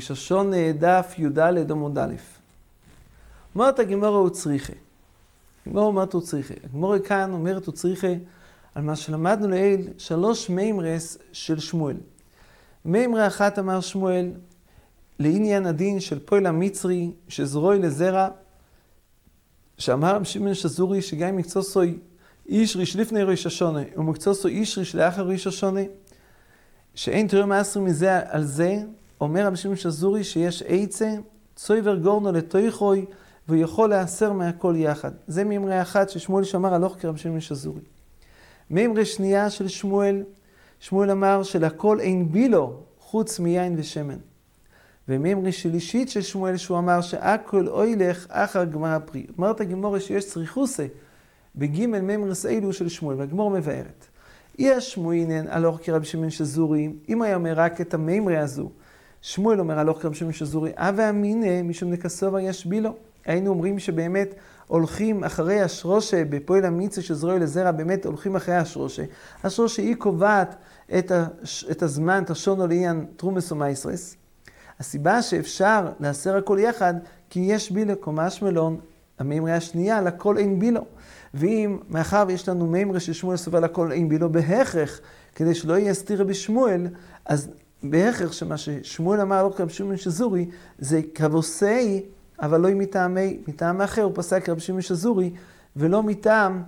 ראש השונה דף י"ד עמוד א'. אומרת הגמורה הוא הגמורה אומרת הוא צריכה. הגמורה כאן אומרת הוא צריכה על מה שלמדנו לעיל שלוש מימרס של שמואל. מימרה אחת אמר שמואל לעניין הדין של פועל המצרי שזרוי לזרע שאמר רב שמעון שזורי שגם אם מקצוע סוי איש ריש לפני ראש השונה ומקצוע סוי איש ריש לאחר ראש השונה שאין תראו מעשרים מזה על זה אומר רבי שמעון שזורי שיש עצה, צויבר גורנו לתויכוי, והוא יכול להסר מהכל יחד. זה מימרה אחת ששמואל שמר הלוך כרבי שמעון שזורי. מימרה שנייה של שמואל, שמואל אמר שלכל אין בילו חוץ מיין ושמן. ומימרה שלישית של שמואל שהוא אמר שהכל אוילך אחר גמר הפרי. אומרת הגמורה שיש צריכוסה בגימל מימרס אלו של שמואל, והגמור מבארת. יש שמואינן הלוך כרבי שמעון שזורי, אם היה אומר רק את המימרה הזו, שמואל אומר הלוך כרב שמעון שזורי, אבי אמינא משום נקסובה ישבילו. היינו אומרים שבאמת הולכים אחרי השרושה בפועל המיצה של זרועי לזרע, באמת הולכים אחרי השרושה. השרושה היא קובעת את, הש, את הזמן, את השונו לעניין תרומס ומייסרס. הסיבה שאפשר להסר הכל יחד, כי יש בילו קומש מלון, המימרה השנייה, לכל אין בילו. ואם, מאחר ויש לנו מימרה ששמואל סובל לכל אין בילו, בהכרח, כדי שלא יהיה סתירה בשמואל, אז בהכרח שמה ששמואל אמר לא כרב שמעון שזורי, זה כבוסי, אבל לא מטעמי, מטעם אחר, הוא פסק כרב שמעון שזורי, ולא מטעם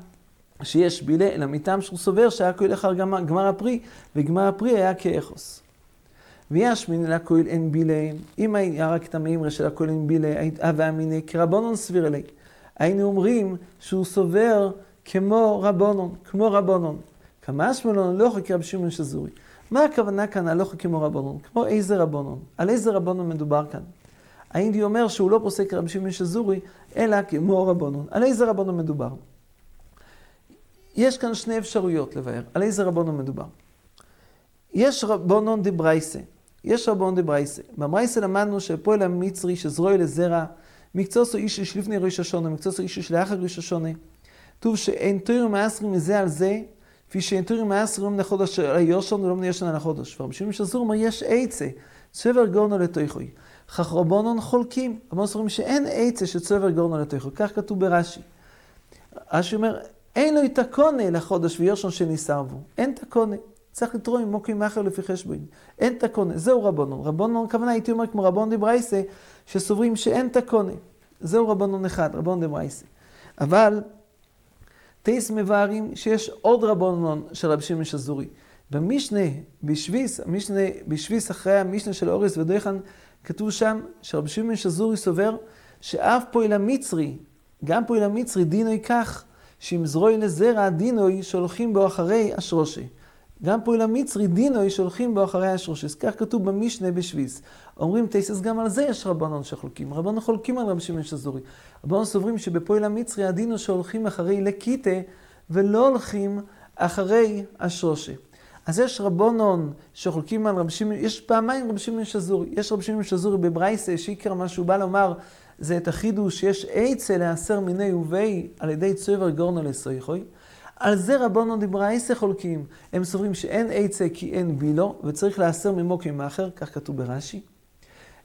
שיש בילה, אלא מטעם שהוא סובר שהיה כהל אחר גמר, גמר הפרי, וגמר הפרי היה כאכוס. ויש מן לכהל אין בילה, אם היה רק את המימרה של הכהל אין בילה, הווה אמינא כרבונון סביר אלי. היינו אומרים שהוא סובר כמו רבונון, כמו רבונון. כמה שמלון לא חכה רב שמעון שזורי. מה הכוונה כאן הלוך כמו רבונון? כמו איזה רבונון? על איזה רבונון מדובר כאן? הייתי אומר שהוא לא פוסק רבי שמעון שזורי, אלא כמו רבונון. על איזה רבונון מדובר? יש כאן שני אפשרויות לבאר. על איזה רבונון מדובר? יש רבונון דברייסה. יש רבונון דברייסה. במרייסה למדנו שפועל המצרי שזרוי לזרע, מקצוס או איש איש לפני ראש השונה, מקצוס או איש איש לאחר ראש השונה. כתוב שאין תוירו מאסרים מזה על זה, כפי שאינטורים מעשרים לחודש היושן ולא מניושן על החודש. ורבי שמעון שזור אומר, יש עצה, צבר גורנו לתוכוי. כך רבונון חולקים, רבונון סוברים שאין עצה שצבר גורנו לתוכוי. כך כתוב ברש"י. רש"י אומר, אין לו תקונה לחודש ויושן שניסרבו. אין תקונה. צריך לתרום עם מוקים מאחר לפי חשבון. אין תקונה. זהו רבונון. רבונון, הכוונה הייתי אומר כמו רבון דברייסה, שסוברים שאין תקונה. זהו רבונון אחד, רבון דברייסה. אבל טייס מבארים שיש עוד רבונון של רבי שמעון שזורי. במשנה, בשביס, המשנה, בשביס אחרי המשנה של אורס ודויכן, כתוב שם שרבי שמעון שזורי סובר שאף פועל המצרי, גם פועל המצרי דינוי כך, שאם זרוי לזרע דינוי שהולכים בו אחרי השרושי. גם פועל המצרי דינוי שהולכים בו אחרי השרושי. אז כך כתוב במשנה בשביס. אומרים טייסס גם על זה יש רבנון שחולקים. רבנון חולקים על רבי שמעון שזורי. רבנון סוברים שבפועל המצרי הדינו שהולכים אחרי לקיטה ולא הולכים אחרי השרושה. אז יש רבונון שחולקים על רבי שמעון, יש פעמיים רבי שמעון שזורי. יש רבי שמעון שזורי בברייסה, שעיקר מה שהוא בא לומר זה את החידוש שיש עצה להסר מיני ובי על ידי צובר גורנו לסויכוי. על זה רבונו דברייסה חולקים. הם סוברים שאין עצה כי אין בילו, וצריך להסר ממוקים מאחר, כך כתוב ברש"י.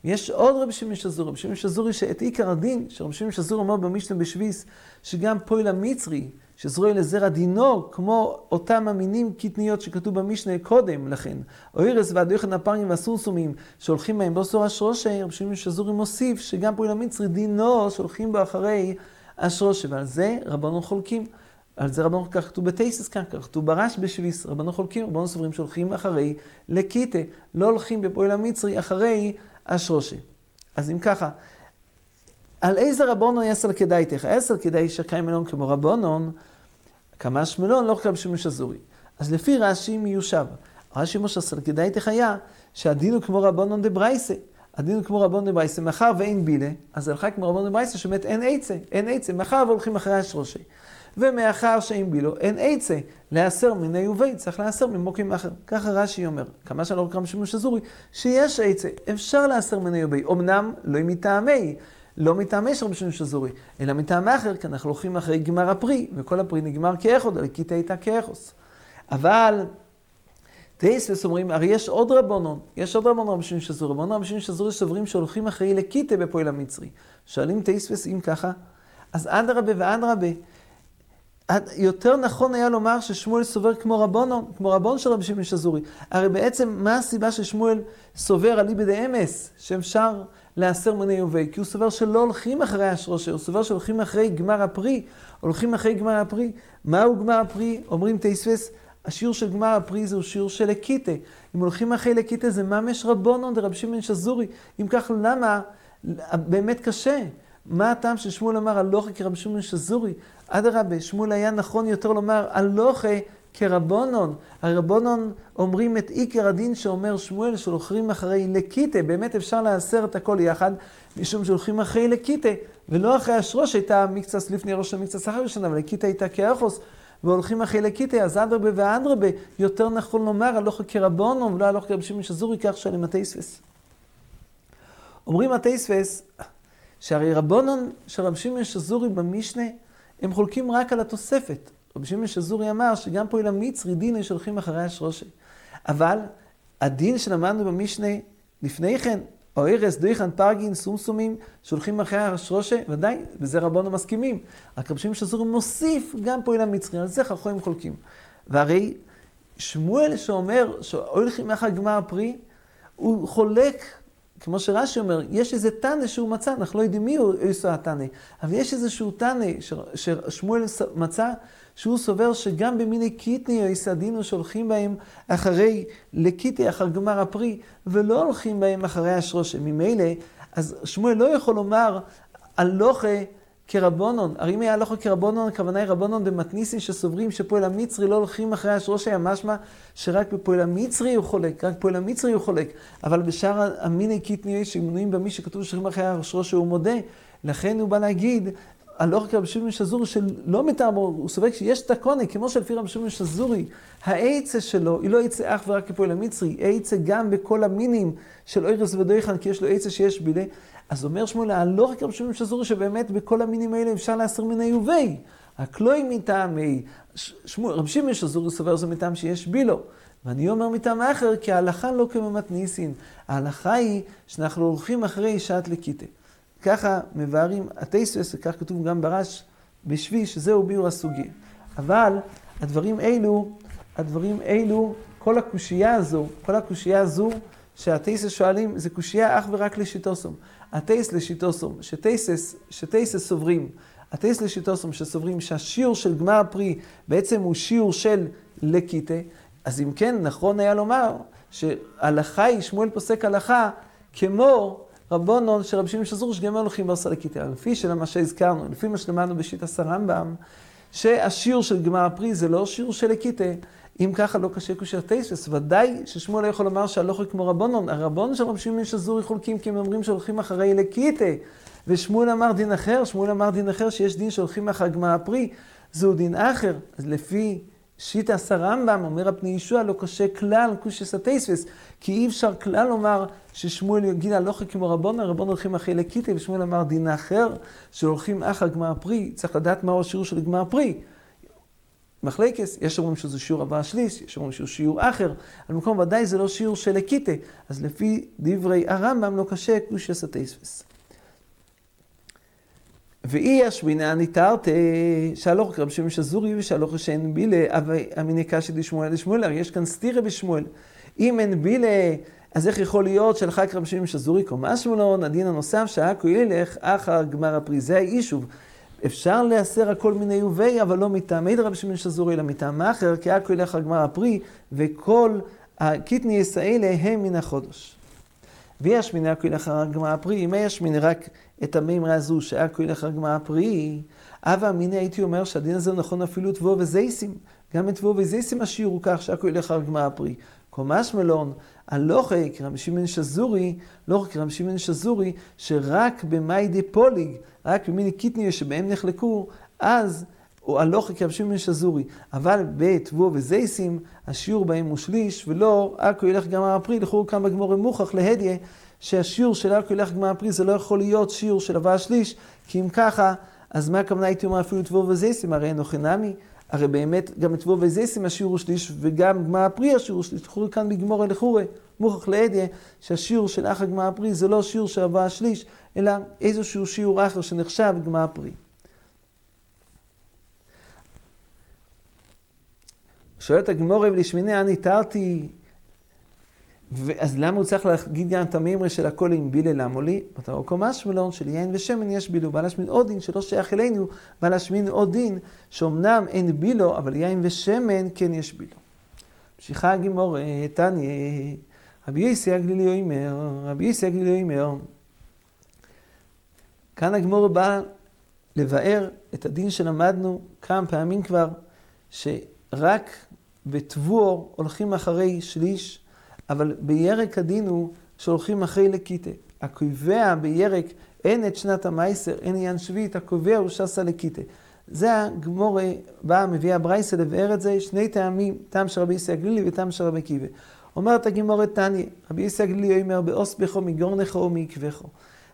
יש עוד רבי שמעון שזורי, רבי שמעון שזורי שאת עיקר הדין, שרבי שמעון שזורי אומר במשנה בשביס, שגם פועל המצרי, שזרוי לזרע דינו, כמו אותם המינים קטניות שכתוב במשנה קודם לכן, או אירס והדויכן הפרים והסורסומים, שהולכים בהם באוסור השרושה, רבי שמעון שזורי מוסיף שגם פועל המצרי דינו, שהולכים בו אחרי השרושה, ועל זה רבנו חולקים. על זה רבנו כך כתוב בטייסס כאן, כך כתוב ברש בשביס, רבנו חולקים, רבנו סוברים שהולכים אחרי לקיטה, לא הולכים בפועל המצרי אחרי השרושה. אז אם ככה, על איזה רבונון יסר כדאי תך? יסר כדאי שקיים מלון כמו רבונון, כמה שמלון לא חייב שימוש אזורי. אז לפי רש"י מיושב. רש"י משה סר כדאי תך היה שהדין הוא כמו רבונון דברייסה. הדין הוא כמו רבונון דברייסה, מאחר ואין בילה, אז הלכה כמו רבונון דברייסה שבאמת אין עצה, אין עצה, מאחר והולכים אחרי השרושה. ומאחר שאין בילו, אין עצה להסר מיני ובי, צריך להסר ממוקים אחר. ככה רש"י אומר, כמה שאני לא קרא משימוש אזורי, שיש עצה, אפשר להסר מיני ובי, אמנם לא מטעמי, לא מטעמי של משימוש אזורי, אלא מטעמי אחר, כי אנחנו הולכים אחרי גמר הפרי, וכל הפרי נגמר כאחוד, הלקיטה הייתה כאחוס. אבל טייספס אומרים, הרי יש עוד רבונון, יש עוד רבונון רבי שמעון שזורי, רבונון רבי שמעון שזורי סוברים שהולכים אחרי לקיטה בפועל המצרי. שואלים טייספס אם ככה, אז אדרבה ואדרבה. יותר נכון היה לומר ששמואל סובר כמו רבונון, כמו רבון של רבי שמעון שזורי. הרי בעצם מה הסיבה ששמואל סובר על איבד אמס, שאפשר להסר מני יובי? כי הוא סובר שלא הולכים אחרי השרושה, הוא סובר שהולכים אחרי גמר הפרי, הולכים אחרי גמר הפרי. מהו גמר הפרי? אומרים טייספס, השיעור של גמר הפרי זהו שיעור של לקיטה. אם הולכים אחרי לקיטה זה ממש רבונון דרב שמעון שזורי. אם כך, למה באמת קשה? מה הטעם ששמואל אמר הלוכה כרב שמעון שזורי? אדרבה, שמואל היה נכון יותר לומר הלוכה כרבונון. הרבונון אומרים את עיקר הדין שאומר שמואל שהולכים אחרי לקיטה. באמת אפשר לאסר את הכל יחד, משום שהולכים אחרי לקיטה, ולא אחרי השרוש הייתה מקצס לפני ראש המקצס אחר ראשונה, אבל לקיטה הייתה כאחוס. והולכים אחרי לקיטי, אז אדרבה ואדרבה, יותר נכון לומר, הלוך כרבונו ולא הלוך כרב שמעון שזורי, כך שואלים התייספס. אומרים התייספס, שהרי רבונון של רב שמעון שזורי במשנה, הם חולקים רק על התוספת. רב שמעון שזורי אמר שגם פה אל המצרי דיני שהולכים אחרי השרושי. אבל הדין שלמדנו במשנה לפני כן, או ארז, דויכן, פרגין, סומסומים, שהולכים אחרי השרושה, ודאי, בזה רבנו מסכימים. רק רבי שמעון שזור מוסיף גם פה אל המצרי, על זה חכמים חולקים. והרי שמואל שאומר שהולכים אחר גמר פרי, הוא חולק, כמו שרש"י אומר, יש איזה תנא שהוא מצא, אנחנו לא יודעים מי הוא איסו התנא, אבל יש איזשהו תנא ששמואל מצא, שהוא סובר שגם במיני קיטני או יסדינו שהולכים בהם אחרי לקיטי, אחר גמר הפרי, ולא הולכים בהם אחרי השרושה. ממילא, אז שמואל לא יכול לומר הלוכה כרבונון. הרי אם היה הלוכה כרבונון, הכוונה היא רבונון במתניסין שסוברים שפועל המצרי לא הולכים אחרי השרושה, היה משמע שרק בפועל המצרי הוא חולק, רק בפועל המצרי הוא חולק. אבל בשאר המיני קיטני שמנויים במי שכתוב שהולכים אחרי השרושה הוא מודה. לכן הוא בא להגיד הלוך כרבי שמעון שזורי שלא מטעמו, הוא סובר שיש תקונה, כמו שלפי רבי שמעון שזורי, העצה שלו היא לא עצה אך ורק כפועל המצרי, עצה גם בכל המינים של אוירס ודויכן, כי יש לו עצה שיש בילי. אז אומר שמואל, הלוך כרבי שמעון שזורי שבאמת בכל המינים האלה אפשר להסר מן היובי. רק לא עם מטעמי, רבי שמעון שזורי סובר זה מטעם שיש בילו. ואני אומר מטעם אחר, כי ההלכה לא כממתניסין. ההלכה היא שאנחנו הולכים אחרי שעת לקיטה. ככה מבארים הטייסס, וכך כתוב גם ברש בשבי, שזהו ביור הסוגיה. אבל הדברים אלו, הדברים אלו, כל הקושייה הזו, כל הקושייה הזו שהטייסס שואלים, זה קושייה אך ורק לשיטוסום. הטייס לשיטוסום, שטייסס, שטייסס סוברים, הטייס לשיטוסום שסוברים שהשיעור של גמר הפרי בעצם הוא שיעור של לקיטה, אז אם כן, נכון היה לומר שהלכה היא, שמואל פוסק הלכה, כמו רבונון של רבי שמעון שזור שגם הולכים ברסלקיתא. לפי מה שהזכרנו, לפי מה שלמדנו בשיטת הרמב"ם, שהשיעור של גמר הפרי זה לא שיעור של לקיתא. אם ככה לא קשה קושר טייסס, ודאי ששמואל לא יכול לומר שהלוכי כמו רבונון. הרבון של רבי שמעון שזורי חולקים כי הם אומרים שהולכים אחרי לקיתא. ושמואל אמר דין אחר, שמואל אמר דין אחר שיש דין שהולכים אחר גמר הפרי, זהו דין אחר. אז לפי שיטה עשה רמב"ם, אומר הפני ישוע, לא קשה כלל קושס הטייספס, כי אי אפשר כלל לומר ששמואל יגיד הלוכה כמו רבון, הרבון הולכים אחרי לקיטי, ושמואל אמר דין אחר, שהולכים אחר גמר הפרי, צריך לדעת מהו השיעור של גמר הפרי. מחלקס, יש אומרים שזה שיעור הבא השליש, יש אומרים שהוא שיעור אחר, על מקום ודאי זה לא שיעור של לקיטה, אז לפי דברי הרמב"ם לא קשה קושס הטייספס. ואי השמינה ניתרת שהלוך רב שמעון שזורי ושהלוך שאין בילה, אבל אמיני קשי דשמואל לשמואל, הרי יש כאן סתירה בשמואל. אם אין בילה, אז איך יכול להיות שלך רב שמעון שזורי קומה שמואלון, הדין הנוסף שהכו ילך אחר גמר הפרי, זה האישוב. אפשר להסר הכל מיני יובי, אבל לא מטעמי דרב שמעון שזורי, אלא מטעם אחר, כי הכו ילך על גמר הפרי, וכל הקיטניס האלה הם מן החודש. וישמיני הכו ילך על גמר הפרי, אם ישמיני רק את המימרה הזו, שהכו ילך על גמר הפרי, אבא אמינא הייתי אומר שהדין הזה נכון אפילו תבוא וזייסים. גם את תבוא וזייסים השיעור הוא כך שהכו ילך על גמר הפרי. קומש מלון, הלוכה כרם שמעון שזורי, לא רק כרם שמעון שזורי, שרק במאי דה פוליג, רק במיני קיטניה שבהם נחלקו, אז או הלוך כבשים מן שזורי. אבל בתבוא וזייסים, השיעור בהם הוא שליש, ולא אקו ילך גמר הפרי, לכו כאן בגמור מוכח להדיה, שהשיעור של אקו ילך גמר הפרי זה לא יכול להיות שיעור של הווה השליש, כי אם ככה, אז מה הכוונה הייתי אומר אפילו תבוא וזייסים, הרי אינו חינמי. הרי באמת גם תבוא וזייסים השיעור הוא שליש, וגם גמר הפרי השיעור הוא שליש. לכו כאן בגמור לחורי, מוכח להדיה, שהשיעור של אח הגמר הפרי זה לא שיעור הווה השליש, אלא איזשהו שיעור אחר שנחשב גמר הפרי. שואלת הגמורה ולשמיני אני תרתי, אז למה הוא צריך להגיד גם את המימרה של הכל עם בילה למו לי? רואה קומש מלון של יין ושמן יש בילו, בא להשמין עוד דין שלא שייך אלינו, בא להשמין עוד דין שאומנם אין בילו, אבל יין ושמן כן יש בילו. ממשיכה הגמורה, תניא, רבי יסי הגלילי אומר, רבי יסי הגלילי אומר, כאן הגמורה בא לבאר את הדין שלמדנו כמה פעמים כבר, שרק בתבואר הולכים אחרי שליש, אבל בירק הדין הוא שהולכים אחרי לקיטה. הקובע בירק אין את שנת המייסר, אין עניין שביעית, הקובע הוא שסה לקיטה. זה הגמורה באה, מביאה ברייסה לבאר את זה, שני טעמים, טעם של רבי יסי הגלילי וטעם של רבי קיבה. אומרת הגמורה תניא, רבי יסי הגלילי אומר, באוס בכו מגורנכו ומעקבכו.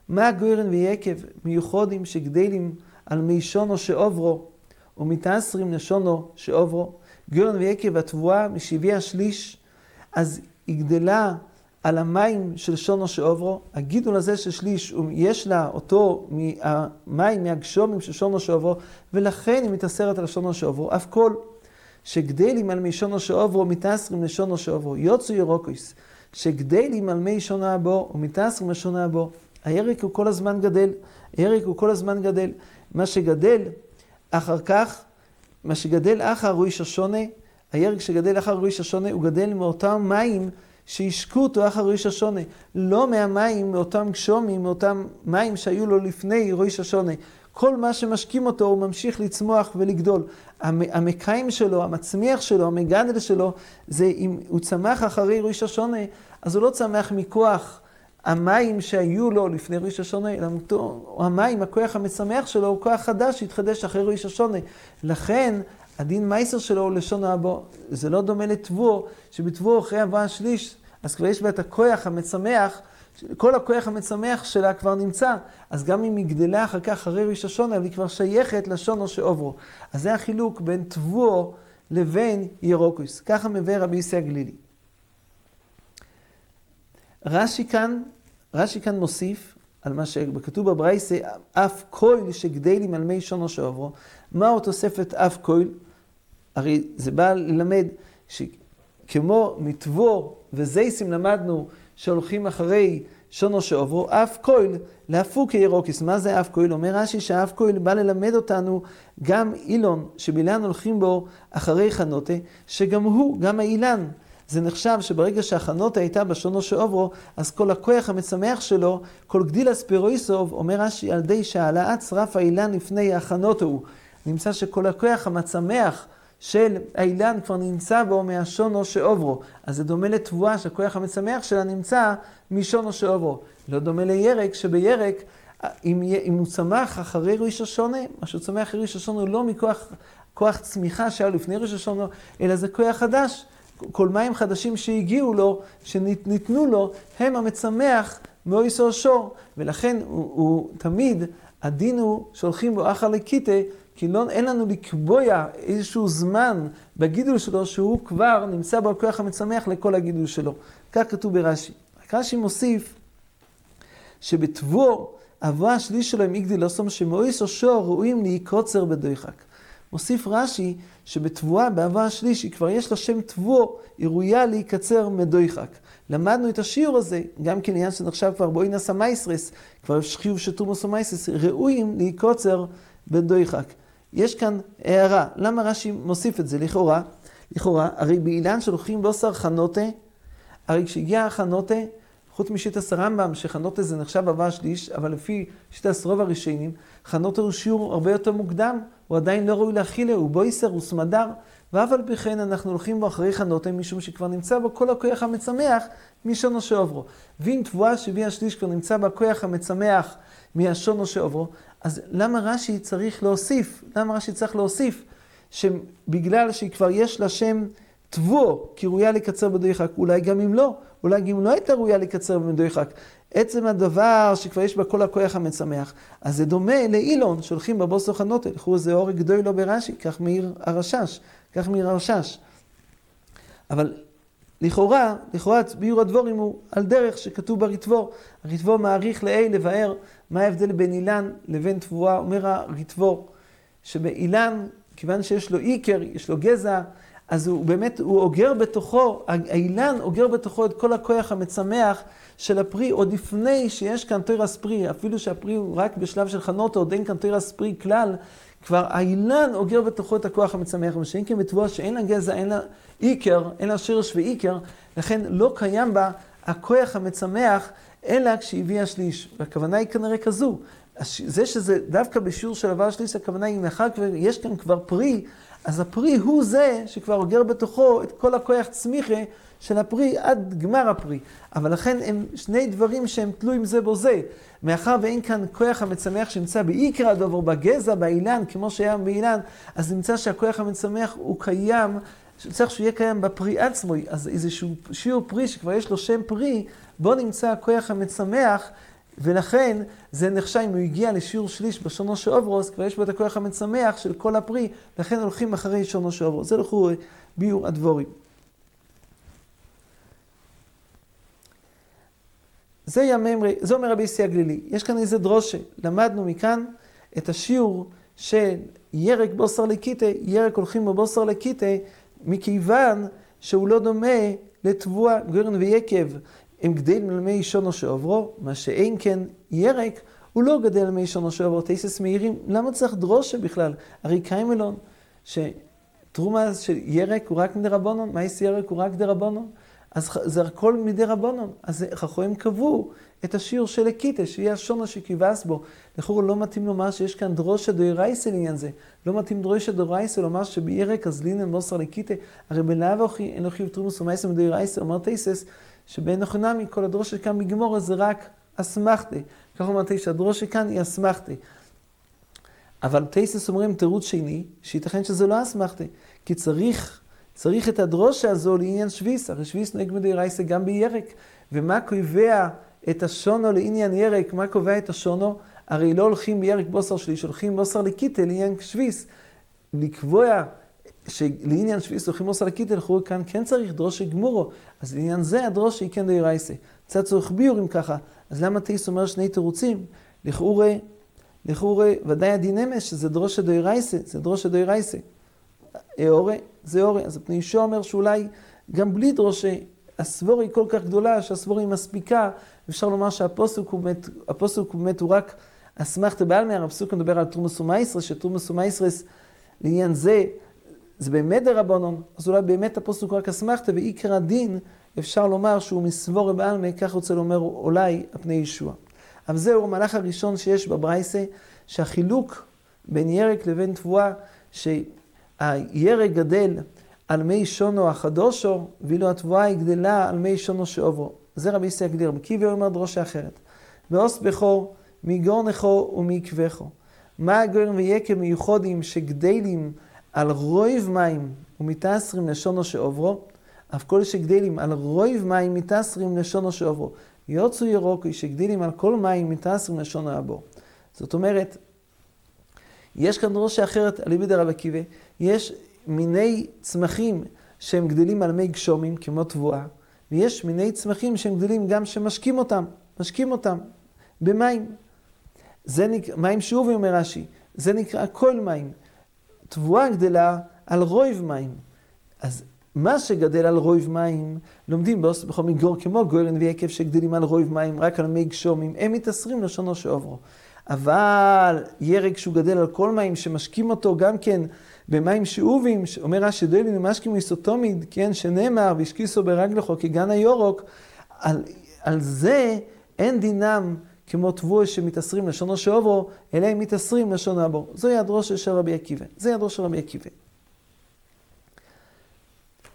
מה גוירן ויקב מיוחדים שגדלים על מי שונו שעוברו, ומתעשרים לשונו שעוברו. גורן ויקב התבואה משבעי השליש, אז היא גדלה על המים של שונו שעוברו. הגידול הזה של שליש, יש לה אותו מהמים, מהגשומים של שונו שעוברו, ולכן היא מתאסרת על שונו שעוברו. אף כל שגדלים על מי שונו שעוברו, מתעשרים לשונו שעוברו. יוצאו ירוקויס, שגדלים על מי שונו הבו, ומתעשרים לשונו הבו. הירק הוא כל הזמן גדל, הירק הוא כל הזמן גדל. מה שגדל אחר כך, מה שגדל אחר רויש השונה, הירק שגדל אחר רויש השונה, הוא גדל מאותם מים שהשקו אותו אחר רויש השונה. לא מהמים, מאותם גשומים, מאותם מים שהיו לו לפני רויש השונה. כל מה שמשקים אותו הוא ממשיך לצמוח ולגדול. המקיים שלו, המצמיח שלו, המגדל שלו, זה אם הוא צמח אחרי רויש השונה, אז הוא לא צמח מכוח המים שהיו לו לפני ראש השונה, אלא המים, הכוח המשמח שלו, הוא כוח חדש שהתחדש אחרי ראש השונה. לכן, הדין מייסר שלו הוא לשון הבו. זה לא דומה לתבוא, שבתבוא אחרי הבא השליש, אז כבר יש בה את הכוח המצמח, כל הכוח המצמח שלה כבר נמצא. אז גם אם היא גדלה אחר כך אחרי ראש השונה, אבל היא כבר שייכת לשונו שעוברו. אז זה החילוק בין תבוא לבין ירוקוס. ככה מביא רבי יסי הגלילי. רש"י כאן, רש"י כאן מוסיף על מה שכתוב בברייסה, אף כהל שגדלים על מי שונו שעוברו. מהו תוספת אף כהל? הרי זה בא ללמד שכמו מתבור וזייסים למדנו שהולכים אחרי שונו שעוברו, אף כהל להפוק ירוקיס. מה זה אף כהל? אומר רש"י שאף כהל בא ללמד אותנו גם אילון שבאילן הולכים בו אחרי חנותה, שגם הוא, גם האילן, זה נחשב שברגע שהחנות הייתה בשונו שעוברו, אז כל הכוח המצמח שלו, כל גדיל אספירויסוב, אומר רש"י, על די שהעלאת שרף האילן לפני החנות הוא. נמצא שכל הכוח המצמח של האילן כבר נמצא בו מהשונו שעוברו. אז זה דומה לתבואה שהכוח המצמח שלה נמצא משונו שעוברו. לא דומה לירק, שבירק, אם, אם הוא צמח אחרי ראש השונה, מה שהוא צמח אחרי ראש השונה הוא לא מכוח כוח צמיחה שהיה לפני ראש השונה, אלא זה כוח חדש. כל מים חדשים שהגיעו לו, שניתנו לו, הם המצמח מאויסו שור. ולכן הוא, הוא תמיד, הדין הוא שהולכים בו אחר לקיטה, כי לא, אין לנו לקבוע איזשהו זמן בגידול שלו שהוא כבר נמצא בכוח המצמח לכל הגידול שלו. כך כתוב ברש"י. רש"י מוסיף שבתבור אבו השליש שלו עם איגדי לא סום שמאויסו שור ראויים להיקוצר בדויחק. מוסיף רש"י שבתבואה בעבר השלישי כבר יש לה שם תבוא, היא ראויה להיקצר מדויחק. למדנו את השיעור הזה, גם כן עניין שנחשב כבר בואי נעשה מייסרס, כבר יש חיוב של תומוס ומייסרס, ראויים להיקוצר בדויחק. יש כאן הערה, למה רש"י מוסיף את זה? לכאורה, לכאורה, הרי באילן שלוקחים בוסר חנותה, הרי כשהגיע החנותה, חוץ משיטס הרמב"ם, שחנותה זה נחשב עבר שליש, אבל לפי שיטס רוב הראשונים, חנותה הוא שיעור הרבה יותר מוקדם, הוא עדיין לא ראוי להכילה, הוא בויסר, הוא סמדר, ואף על פי כן אנחנו הולכים בו אחרי חנותה, משום שכבר נמצא בו כל הכוח המצמח משונו שעוברו. ואם תבואה שהביאה שליש כבר נמצא בה כוח המצמח מהשונו שעוברו, אז למה רש"י צריך להוסיף? למה רש"י צריך להוסיף? שבגלל שהיא כבר יש לה שם תבוא, כי ראויה לקצר בדויחק, אולי גם אם לא, אולי גם אם לא הייתה ראויה לקצר בדויחק. עצם הדבר שכבר יש בה כל הכוח המצמח, אז זה דומה לאילון, שהולכים בבוסו חנותה, לכו זה אורג גדוי לו ברש"י, כך מאיר הרשש, כך מאיר הרשש. אבל לכאורה, לכאורה ביור הדבורים הוא על דרך שכתוב ברטבור. הרטבור מעריך לאי לבאר מה ההבדל בין אילן לבין תבואה. אומר הרטבור, שבאילן, כיוון שיש לו איקר, יש לו גזע, אז הוא באמת, הוא אוגר בתוכו, האילן אוגר בתוכו את כל הכוח המצמח של הפרי, עוד לפני שיש כאן תרס פרי, אפילו שהפרי הוא רק בשלב של חנותו, עוד אין כאן תרס פרי כלל, כבר האילן אוגר בתוכו את הכוח המצמח, ושאין כן בתבואה שאין לה גזע, אין לה איקר, אין לה שרש ואיקר, לכן לא קיים בה הכוח המצמח, אלא כשהביאה שליש. והכוונה היא כנראה כזו. זה שזה דווקא בשיעור של עבר שליש, הכוונה היא מאחר יש כאן כבר פרי, אז הפרי הוא זה שכבר אוגר בתוכו את כל הכוח צמיחה של הפרי עד גמר הפרי. אבל לכן הם שני דברים שהם תלויים זה בו זה. מאחר ואין כאן כוח המצמח שנמצא בעיקר הדובר, בגזע, באילן, כמו שהיה באילן, אז נמצא שהכוח המצמח הוא קיים, צריך שהוא יהיה קיים בפרי עצמו. אז איזשהו שיעור פרי שכבר יש לו שם פרי, בו נמצא הכוח המצמח. ולכן זה נחשב, אם הוא הגיע לשיעור שליש בשונו של אוברוס, כבר יש בו את הכוח המצמח של כל הפרי, לכן הולכים אחרי שונו של אוברוס. זה לכו ביור הדבורים. זה ימי, זה אומר רבי יסי הגלילי. יש כאן איזה דרושה. למדנו מכאן את השיעור של ירק בוסר לקיטה, ירק הולכים בבוסר לקיטה, מכיוון שהוא לא דומה לתבוע גרן ויקב. הם גדלים על מי שונו שעוברו, מה שאין כן ירק, הוא לא גדל על מי שונו שעוברו. תייסס מאירים, למה צריך דרושה בכלל? הרי קיימלון, שתרומה של ירק הוא רק מדי רבונון, מייס ירק הוא רק די רבונון. אז זה הכל מדי רבונון. אז חכואים קבעו את השיעור של הקיטה, שיהיה השונו שכיבס בו. לכאורה לא מתאים לומר שיש כאן דרושה דוירייסה לעניין זה. לא מתאים דרושה דוירייסה לומר שבירק אז לינן מוסר לקיטה. הרי בלאו הכי אין לו חיוב תרומוס ומייסה מדוירייסה, אומר תייסס, שבין החינמי כל הדרושה כאן בגמורה זה רק אסמכתה. כך אומר תייסס, הדרושה כאן היא אסמכתה. אבל תייסס אומרים תירוץ שני, שייתכן שזה לא אסמכתה, כי צריך צריך את הדרושה הזו לעניין שביס, הרי שביס נוהג מדי רייסה גם בירק. ומה קובע את השונו לעניין ירק? מה קובע את השונו? הרי לא הולכים בירק בוסר שלי, שהולכים בוסר לקיטה לעניין שביס. לקבוע שלעניין שביס הולכים בוסר לקיטה, לכאורה כאן כן צריך דרושה גמורו. אז לעניין זה הדרושה היא כן די רייסה. קצת צורך ביור אם ככה. אז למה תיס אומר שני תירוצים? לכאורה, לכאורה ודאי הדין אמש שזה דרושה די רייסה, זה דרושה די רייסה. אהורה, זה אהורה. אז הפני אישו אומר שאולי גם בלי דרושה, הסבורה היא כל כך גדולה, שהסבורה היא מספיקה, אפשר לומר שהפוסק הוא באמת, הפוסק הוא באמת הוא רק אסמכתא בעלמא, הפסוק מדבר על תרומוס ומייסרס, שתרומוס ומייסרס לעניין זה, זה באמת דרבנון, אז אולי באמת הפוסק הוא רק אסמכתא, ועיקר הדין, אפשר לומר שהוא מסבורה בעלמא, כך רוצה לומר אולי הפני ישוע. אבל זהו המהלך הראשון שיש בברייסה, שהחילוק בין ירק לבין תבואה, הירק גדל על מי שונו החדושו, ואילו התבואה היא גדלה על מי שונו שעוברו. זה רבי יסי הגדיר. מקיבי אומר דרושה אחרת. ועוס בכו, מגורנכו ומעקבכו. מה הגוירים ויקם מיוחדים שגדלים על רויב מים ומתעשרים לשונו שעוברו? אף כל שגדלים על רויב מים מתעשרים לשונו שעוברו. יוצאו ירוקי שגדלים על כל מים מתעשרים לשונו הבור. זאת אומרת, יש כאן דרושה אחרת על ידי רב עקיבא, יש מיני צמחים שהם גדלים על מי גשומים, כמו תבואה, ויש מיני צמחים שהם גדלים גם שמשקים אותם, משקים אותם במים. זה נקרא, מים שאובים אומר רש"י, זה נקרא כל מים. תבואה גדלה על רויב מים. אז מה שגדל על רויב מים, לומדים בכל מיני גור כמו גורן ויקב שגדלים על רויב מים רק על מי גשומים, הם מתעשרים לשונו שעוברו. אבל ירק שהוא גדל על כל מים, שמשקים אותו גם כן במים שאובים, אומר רש"י דוילין ומשקים איסוטומיד, כן, שנאמר, והשכיסו ברגלכו כגן היורוק, על, על זה אין דינם כמו תבוע שמתעשרים לשונו שעוברו, אלא הם מתעשרים לשון הבור. זו ראש של רבי עקיבא. זה ראש של רבי עקיבא.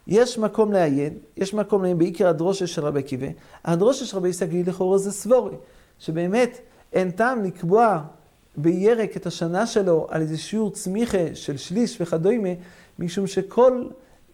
יש מקום לעיין, יש מקום לעיין בעיקר הדרושה של רבי עקיבא. הדרושה של רבי יסגלי לכאורה זה סבורי, שבאמת אין טעם לקבוע בירק את השנה שלו על איזה שיעור צמיחה של שליש וכדומה, משום שכל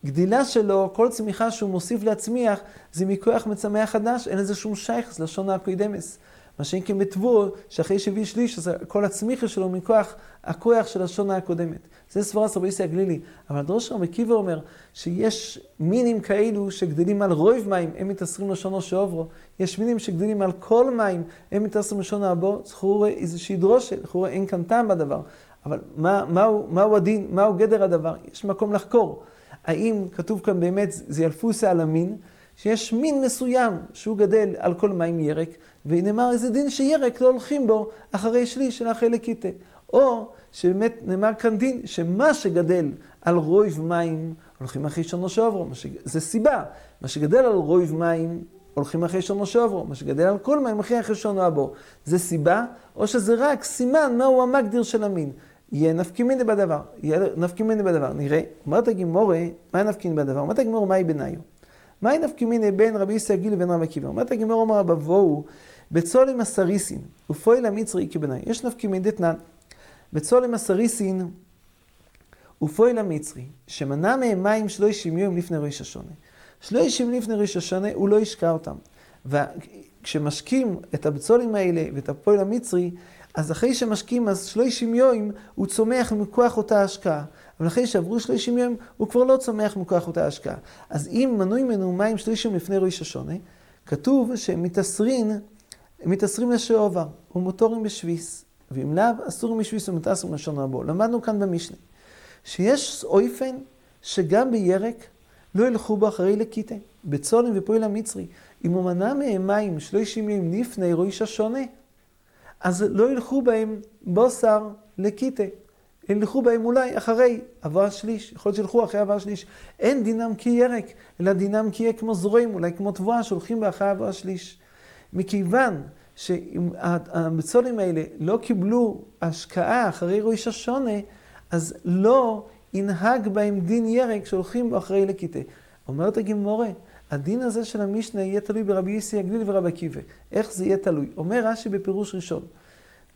גדילה שלו, כל צמיחה שהוא מוסיף להצמיח, זה מכוח מצמח חדש, אין לזה שום שייכס לשונה הקוידמס. מה שאם כן בתבואו, שאחרי שהביא שליש, אז כל הצמיחה שלו מכוח הכוח של השונה הקודמת. זה סברה סרביסי הגלילי. אבל דרוש רבי עקיבא אומר שיש מינים כאלו שגדלים על רוב מים, הם מתעשרים לשונו שעוברו. יש מינים שגדלים על כל מים, הם מתעשרים לשונו הבו. זכור איזושהי דרושה, זכור אין כאן טעם בדבר. אבל מה, מהו, מהו הדין, מהו גדר הדבר? יש מקום לחקור. האם כתוב כאן באמת, זה ילפוסה על המין, שיש מין מסוים שהוא גדל על כל מים ירק, ונאמר איזה דין שירק לא הולכים בו אחרי שליש של החלק איתה. או שבאמת נאמר כאן דין שמה שגדל על רויב מים הולכים אחרי שונו שעוברו, ש... זה סיבה. מה שגדל על רויב מים הולכים אחרי שונו שעוברו, מה שגדל על כל מים הולכים אחרי שונו הבו. זה סיבה, או שזה רק סימן מהו המגדיר של המין. יהיה נפקימיני בדבר, יהיה נפקימיני בדבר. נראה, אומרת הגימורה, מה נפקימיני בדבר? אומרת הגימורה, מהי ביניו? מהי נפקימיני בין רבי ישראל גיל לבין רבי עקיבא? אומרת הגימורה, אומר בבואו, בצולים הסריסין, ופועל המצרי כבני. יש נפקימיני דתנן. בצולם הסריסין ופועל המצרי, שמנע מהם מים שלא ישימיום לפני ראש השונה. שלא ישימיום לפני ראש השונה, הוא לא ישקע אותם. וכשמשקים את הבצולים האלה ואת הפועל המצרי, אז אחרי שמשקים, אז שלושים יום הוא צומח מכוח אותה השקעה. אבל אחרי שעברו שלושים יום, הוא כבר לא צומח מכוח אותה השקעה. אז אם מנוי ממנו מים שלושים לפני ראש השונה, כתוב שהם מתאסרין, מתאסרים לשעובר, ומוטורים בשביס. ואם לאו, אסורים בשביס ומתאסרים לשון רבו. למדנו כאן במשנה, שיש אויפן שגם בירק לא ילכו בו אחרי לקיטה, בצולם ופועל המצרי. אם הוא מנע מהם מים שלושים ימים לפני ראש השונה, אז לא ילכו בהם בוסר לקיטה. ילכו בהם אולי אחרי עבר השליש, יכול להיות שילכו אחרי עבר השליש. אין דינם כי ירק, אלא דינם כי יהיה כמו זרועים, אולי כמו תבואה שהולכים באחרי עבר השליש. מכיוון שהמצולים האלה לא קיבלו השקעה אחרי ראש השונה, אז לא ינהג בהם דין ירק שהולכים אחרי לקיטה. אומרת הגימורה, הדין הזה של המשנה יהיה תלוי ברבי יוסי הגליל ורבי עקיבא. איך זה יהיה תלוי? אומר רש"י בפירוש ראשון,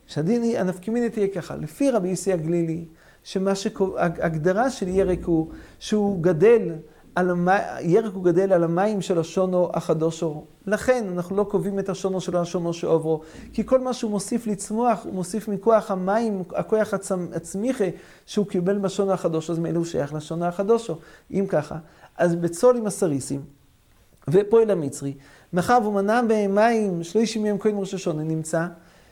שהדין, הנפקימינית תהיה ככה, לפי רבי יוסי הגלילי, שמה שהגדרה של ירק הוא שהוא גדל על המ... ירק הוא גדל על המים של השונו החדושו. לכן אנחנו לא קובעים את השונו של השונו שעוברו, כי כל מה שהוא מוסיף לצמוח, הוא מוסיף מכוח המים, הכוח הצמ... הצמיחה שהוא קיבל בשונו החדושו, אז מאלו שייך לשונו החדושו. אם ככה, אז בצול עם הסריסים, ופועל המצרי, מאחר והוא מנע במים שלושים יום קודם ראש השונה, נמצא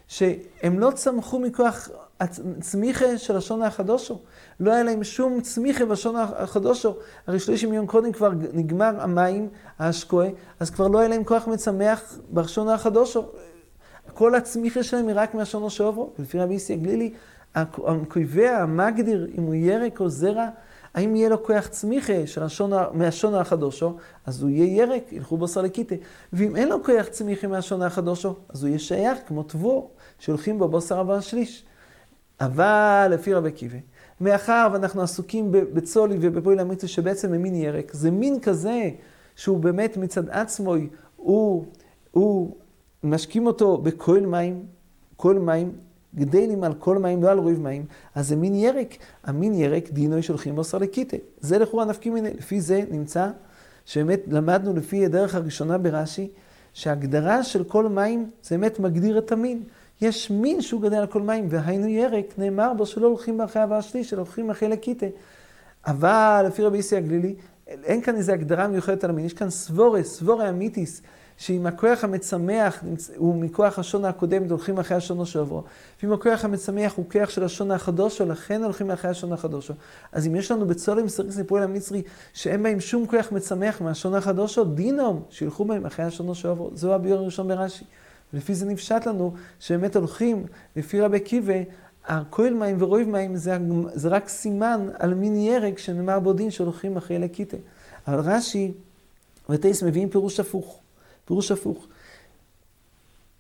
שהם לא צמחו מכוח הצמיחה של השון החדושו. לא היה להם שום צמיחה בשון החדושו. הרי שלושים יום קודם כבר נגמר המים, האשקוי, אז כבר לא היה להם כוח מצמח בשון החדושו. כל הצמיחה שלהם היא רק מהשונו שעוברו. לפי רבי איסי הגלילי, הקובע, המגדיר, אם הוא ירק או זרע, האם יהיה לו כוח צמיחה של השונה, מהשונה החדושו, אז הוא יהיה ירק, ילכו בו סלקיטה. ואם אין לו כוח צמיחה מהשונה החדושו, אז הוא יהיה שייך כמו תבור, שהולכים בו בוסר הבא השליש. אבל לפי רבי קיבי, מאחר ואנחנו עסוקים בצולי ובפועל המצווה שבעצם הם מין ירק, זה מין כזה שהוא באמת מצד עצמו, הוא, הוא משקים אותו בכל מים, כל מים, גדלים על כל מים, לא על רויב מים, אז זה מין ירק. המין ירק, דינוי שולחים בשר לקיטה. זה לכאורה נפקים מיני. לפי זה נמצא, שבאמת למדנו לפי הדרך הראשונה ברש"י, שההגדרה של כל מים זה באמת מגדיר את המין. יש מין שהוא גדל על כל מים, והיינו ירק, נאמר בו שלא הולכים אחרי הבא השליש, אלא הולכים אחרי לקיטה. אבל לפי רבי איסי הגלילי, אין כאן איזו הגדרה מיוחדת על המין, יש כאן סבורה, סבורה אמיתיס, שאם הכוח המצמח הוא מכוח השון הקודם, הולכים אחרי השון שעברו. ואם הכוח המצמח הוא כוח של השון החדושו, לכן הולכים אחרי השון החדושו. אז אם יש לנו בצולם סריס פועל המצרי, שאין בהם שום כוח מצמח מהשון החדושו, דינום, שילכו בהם אחרי השון שעברו. זהו הביור הראשון ברש"י. ולפי זה נפשט לנו שבאמת הולכים, לפי רבי עקיבא, הכהל מים ורויב מים זה, זה רק סימן על מין ירק שנאמר בו דין שהולכים אחרי לקיטה. אבל רש"י וטייס מביאים פירוש הפוך. פירוש הפוך.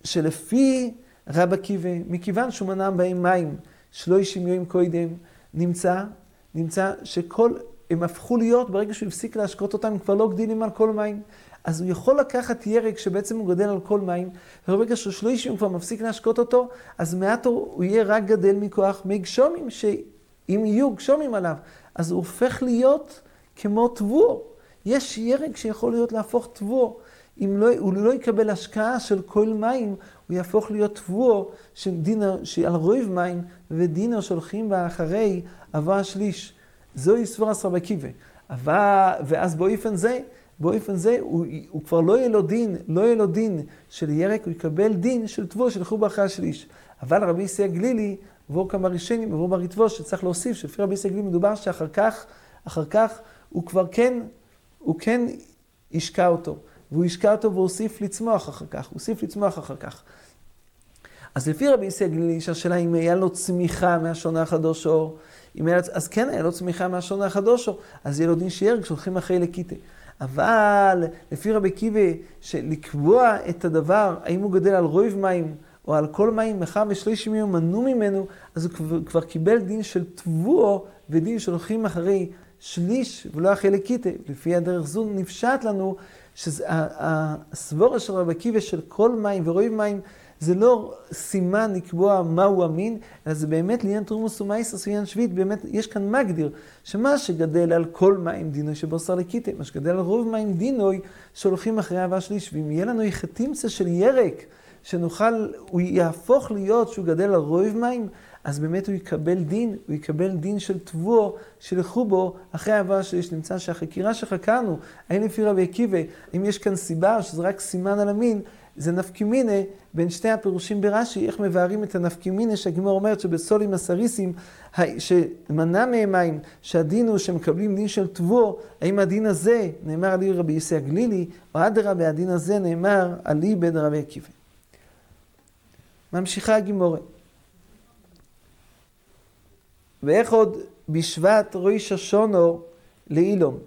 שלפי רב עקיבא, מכיוון שהוא מנע בהם מים שלא ישימיו קודם, נמצא, נמצא שכל, הם הפכו להיות, ברגע שהוא הפסיק להשקות אותם, הם כבר לא גדילים על כל מים. אז הוא יכול לקחת ירק שבעצם הוא גדל על כל מים, וברגע שהוא שלישי הוא כבר מפסיק להשקות אותו, אז מעט הוא יהיה רק גדל מכוח מי גשומים, שאם יהיו גשומים עליו, אז הוא הופך להיות כמו תבואו. יש ירק שיכול להיות להפוך תבואו. אם לא, הוא לא יקבל השקעה של כל מים, הוא יהפוך להיות תבואו שעל רויב מים, ודינו שולחים בה אחרי אבא השליש. זוהי סבור עשרה בקיבה. ואז באופן זה, באופן זה הוא, הוא כבר לא יהיה לו דין, לא יהיה לו דין של ירק, הוא יקבל דין של של חובה אחרי השליש. אבל רבי ישראל גלילי, עבור כמה ראשונים, עבור בריטבו, שצריך להוסיף, שלפי רבי ישראל גלילי מדובר שאחר כך, אחר כך הוא כבר כן, הוא כן השקע אותו. והוא השקע אותו והוסיף לצמוח אחר כך, הוסיף לצמוח אחר כך. אז לפי רבי ישראל גלילי, שהשאלה אם היה לו צמיחה מהשונה החדושו, אם היה, אז כן היה לו צמיחה מהשונה החדושו, אז יהיה לו דין שיער כשהולכים אחרי לקיטה. אבל לפי רבי קיבי, שלקבוע את הדבר, האם הוא גדל על רויב מים או על כל מים, מאחר ושלישים יום מנעו ממנו, אז הוא כבר, כבר קיבל דין של תבואו ודין שהולכים אחרי שליש ולא אחרי לקיטה. לפי הדרך זו נפשט לנו שהסבורה של רבי קיבי של כל מים ורויב מים, זה לא סימן לקבוע מהו המין, אלא זה באמת לעניין תרומוס ומייסס ועניין שביעית, באמת יש כאן מגדיר, שמה שגדל על כל מים דינוי שבשר לקיטה, מה שגדל על רוב מים דינוי שהולכים אחרי אהבה שליש, ואם יהיה לנו יחתימצה של ירק, שנוכל, הוא יהפוך להיות שהוא גדל על רוב מים, אז באמת הוא יקבל דין, הוא יקבל דין של תבואו, שילכו בו אחרי אהבה שליש. נמצא שהחקירה שחקרנו, האם לפי רבי עקיבא, אם יש כאן סיבה, שזה רק סימן על המין, זה נפקימינה בין שתי הפירושים ברש"י, איך מבארים את הנפקימינה שהגמור אומרת שבסולים הסריסים, שמנע מהם מים, שהדין הוא שמקבלים דין של תבוא, האם הדין הזה נאמר על רבי יוסי הגלילי, או אדרבה, הדין הזה נאמר על איבד רבי עקיבא. ממשיכה הגימורה. ואיך עוד בשבט ראש השונו לאילון.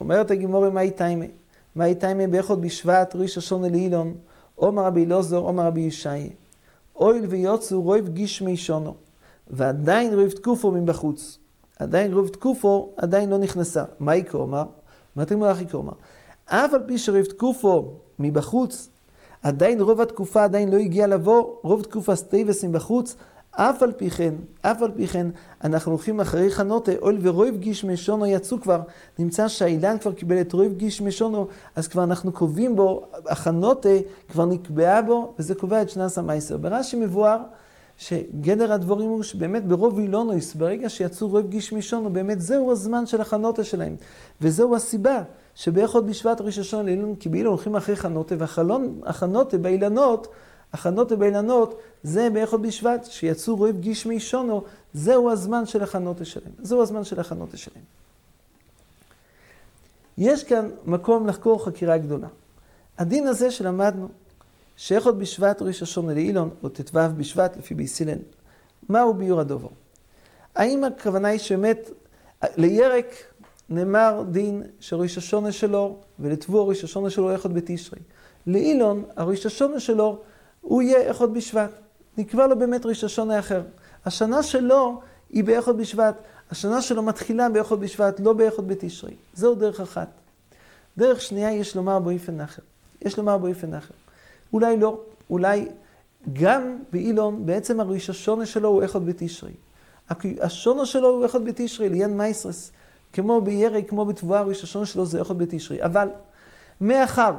אומרת הגימורה מהי תיימה? מהי תיימה באיך עוד בשבט ראש השונו לאילון? עומר רבי אלעזר, עומר רבי ישעיה. אויל ויוצאו רויב גישמי שונו, ועדיין רויב תקופו מבחוץ. עדיין רויב תקופו עדיין לא נכנסה. מה יקרו אומר? מה תגידו לך יקרו אומר? אף על פי שרויב תקופו מבחוץ, עדיין רוב התקופה עדיין לא הגיע לבוא, רוב תקופה סטייבסים בחוץ, אף על פי כן, אף על פי כן, אנחנו הולכים אחרי חנותה, אויל ורויב גיש משונו יצאו כבר, נמצא שהאילן כבר קיבל את רויב גיש משונו, אז כבר אנחנו קובעים בו, החנותה כבר נקבעה בו, וזה קובע את שנס המייסר. ברש"י מבואר שגדר הדבורים הוא שבאמת ברוב אילונויס, ברגע שיצאו רויב גיש משונו, באמת זהו הזמן של החנותה שלהם, וזהו הסיבה. שבאחד בשבט ראש השונה לאילון, כי באילון הולכים אחרי חנותה, והחנותה באילנות הכנות ובאילנות, זה באחד בשבט, שיצאו רואים גשמי שונו, זהו הזמן של הכנות שלהם. זהו הזמן של הכנות שלהם. יש כאן מקום לחקור חקירה גדולה. הדין הזה שלמדנו, שאחד בשבט ראש השונה לאילון, או ט"ו בשבט לפי ביסילן, מהו ביור הדובו? האם הכוונה היא שבאמת לירק נאמר דין שראש השונה שלו, ולטבוע ראש השונה שלו אחד בתשרי. לאילון, הראש השונה שלו הוא יהיה אחד בשבט. נקבע לו באמת ראש השונה אחר. השנה שלו היא באחד בשבט. השנה שלו מתחילה באחד בשבט, לא באחד בתשרי. זהו דרך אחת. דרך שנייה יש לומר באופן אחר. יש לומר באופן אחר. אולי לא, אולי גם באילון, בעצם הראש השונה שלו הוא אחד בתשרי. השונה שלו הוא אחד בתשרי, ליאן מייסרס. כמו בירי, כמו בתבואה, ראש השונה שלו זה אחד בתשרי. אבל מאחר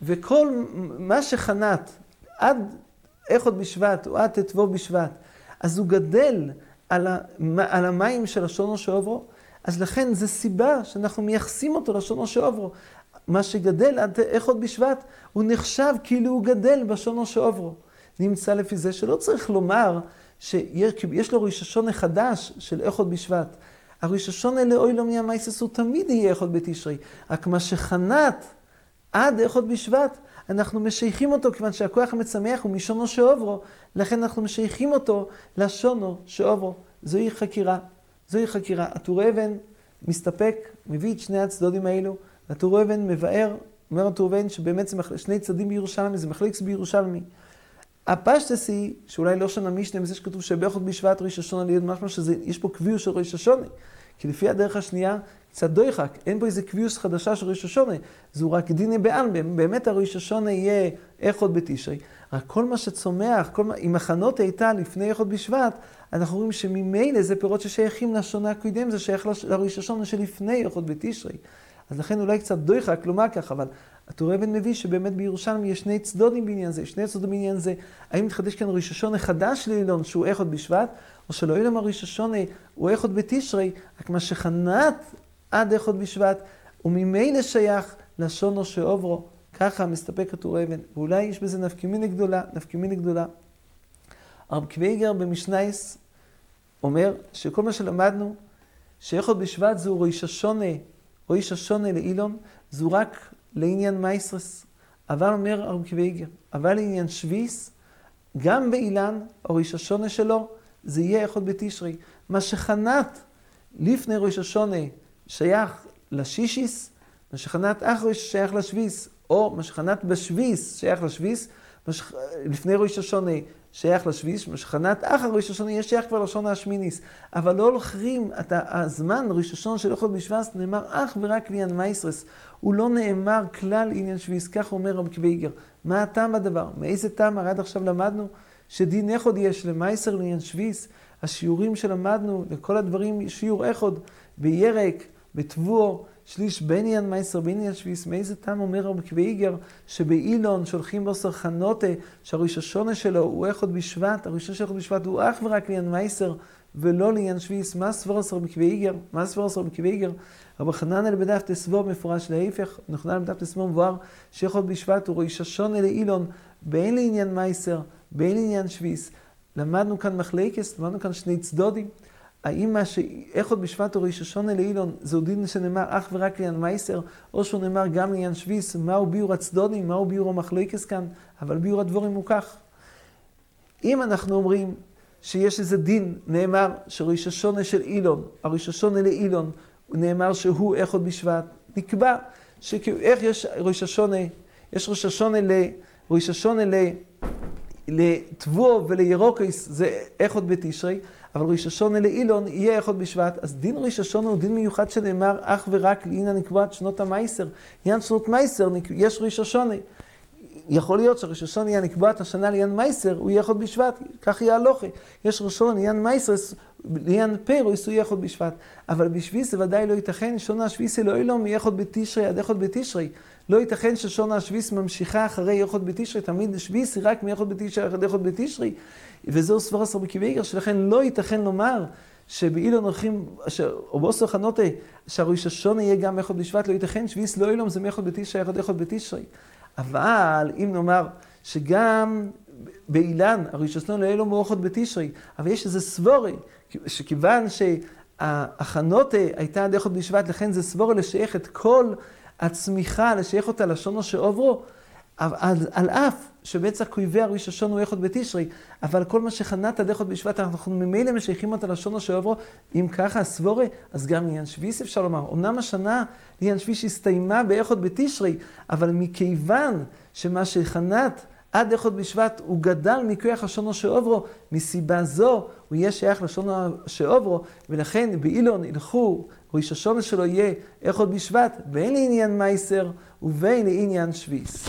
וכל מה שחנת עד איכות בשבט, או עד ט"ו בשבט, אז הוא גדל על, ה, על המים של השונו שעוברו, אז לכן זו סיבה שאנחנו מייחסים אותו לשונו שעוברו. מה שגדל עד איכות בשבט, הוא נחשב כאילו הוא גדל בשונו שעוברו. נמצא לפי זה שלא צריך לומר שיש לו ראש השונה חדש של איכות בשבט. הראש השונה לאוי לא מי המייסס הוא תמיד יהיה איכות בתשרי. רק מה שחנת עד איכות בשבט, אנחנו משייכים אותו, כיוון שהכוח המצמח הוא משונו שעוברו, לכן אנחנו משייכים אותו לשונו שעוברו. זוהי חקירה. זוהי חקירה. הטור אבן מסתפק, מביא את שני הצדדים האלו. הטור אבן מבאר, אומר הטור אבן שבאמת זה שני צדדים בירושלמי, זה מחליקס בירושלמי. הפשטס היא, שאולי לא שונה משנה מזה שכתוב שבאחד בשבט ראש השונה ליד משמע שיש פה קביעו של ראש השונה. כי לפי הדרך השנייה, קצת דויחק, אין פה איזה קביוס חדשה של ראש השונה, זו רק דיני בעלמא, באמת הראש השונה יהיה איכות בתשרי. רק כל מה שצומח, כל מה, אם הכנות הייתה לפני איכות בשבט, אנחנו רואים שממילא זה פירות ששייכים לשונה הקודם, זה שייך לראש השונה שלפני איכות בתשרי. אז לכן אולי קצת דויחק לומר ככה, אבל הטור אבן מביא שבאמת בירושלים יש שני צדודים בעניין זה, שני צדודים בעניין זה, האם מתחדש כאן ראש השונה חדש לאילון שהוא איכות בשבט, או שלא אילון הראש השונה הוא איכות בתשרי, רק מה שחנת עד איכות בשבט, וממילא שייך לשונו שעוברו. ככה מסתפק הטור אבן, ואולי יש בזה נפקימיני גדולה, נפקימיני גדולה. הרב קוויגר במשנייס אומר שכל מה שלמדנו, שאיכות בשבט זהו ראש השונה, ראש השונה לאילון, זו רק לעניין מייסרס. אבל אומר הרב קוויגר, אבל לעניין שביס, גם באילן, ראש השונה שלו, זה יהיה איכות בתשרי. מה שחנת לפני ראש השונה שייך לשישיס, מה שחנת אחרי שייך לשביס, או מה שחנת בשביס שייך לשביס, משכ... לפני ראש השונה שייך לשביס, מה שחנת אחר ראש השונה יש שייך כבר לשון השמיניס. אבל לא הולכים, אתה, הזמן ראש השונה של אוכל בשבס נאמר אך ורק לעניין מייסרס. הוא לא נאמר כלל עניין שביס, כך אומר רב קוויגר. מה הטעם בדבר? מאיזה טעם עד עכשיו למדנו? שדין איכוד יש למייסר לעניין שביס. השיעורים שלמדנו, לכל הדברים, שיעור איכוד, בירק, בתבואו, שליש בניאן מייסר בניאן שביס, מאיזה טעם אומר רבי קוויגר, שבאילון שולחים בו סרחנוטה, שהראש השונה שלו הוא איכות בשבט, הראשון של איכות בשבט הוא אך ורק לעניין מייסר, ולא לעניין שביס. מה סבורס רבי קוויגר? מה סבורס רבי קוויגר? רבי חנן אל בדף תסבור מפורש להיפך, נכנן בדף תסבור מבואר, שאיכות בשבט הוא ראש השונה לאילון, בין לעניין מייסר, בין לעניין שביס. למדנו כאן מחלקס, למדנו כאן שני צדודים. האם מה ש... איך עוד בשבט או ראש השונה לאילון, זהו דין שנאמר אך ורק לעניין מייסר, או שהוא נאמר גם לעניין שביס, מהו ביור הצדודים, מהו ביור המחלקס כאן, אבל ביור הדבורים הוא כך. אם אנחנו אומרים שיש איזה דין, נאמר שראש השונה של אילון, הראש השונה לאילון, נאמר שהוא איך עוד בשבט, נקבע שאיך יש ראש השונה, יש ראש השונה ל... ראש השונה ל... לטבוע ולירוקס זה איך עוד בתשרי, אבל ראש השונה לאילון יהיה איכות בשבט, אז דין ראש השונה הוא דין מיוחד שנאמר אך ורק לעניין נקבעת שנות המייסר. עניין שנות מייסר, יש ראש השונה. יכול להיות שראש השונה יהיה נקבעת השנה לעניין מייסר, הוא יהיה איכות בשבט, כך יהיה הלוכה. יש ראש השונה לעניין מייסר, לעניין פרויס הוא יהיה איכות בשבט. אבל בשביס זה ודאי לא ייתכן, שונה אלוהי לא יהיה איכות בתשרי עד איכות בתשרי. לא ייתכן ששונה השביס ממשיכה אחרי איכות בתשרי, תמיד שביס היא רק מאיכות בתשרי עד איכות בתשרי. וזהו סבר עשר בקיבי איגר, שלכן לא ייתכן לומר שבאילון הולכים, או באוסר חנותה, שהראש השונה יהיה גם איכות בשבט, לא ייתכן שביס לא אילום זה מאיכות בתשרי, איכות איכות בתשרי. אבל אם נאמר שגם באילן, הראש השונה לא לו מאיכות בתשרי, אבל יש איזה סבורי, שכיוון שהחנותה הייתה עד איכות בשבט, לכן זה סבורי לשייך את כל הצמיחה, לשייך אותה לשונו שעוברו, על, על אף שבעצם כויבי הראש השון הוא איכות בתשרי, אבל כל מה שחנת עד איכות בשבט, אנחנו ממילא משייכים אותה לשונו שעוברו, אם ככה סבורי, אז גם לעניין שביס אפשר לומר. אמנם השנה לעניין שביס הסתיימה באיכות בתשרי, אבל מכיוון שמה שחנת עד איכות בשבט הוא גדל מכוח השונו שעוברו, מסיבה זו הוא יהיה שייך לשונו שעוברו, ולכן באילון ילכו, ראש השונה שלו יהיה איכות בשבט, בין לעניין מייסר ובין לעניין שביס.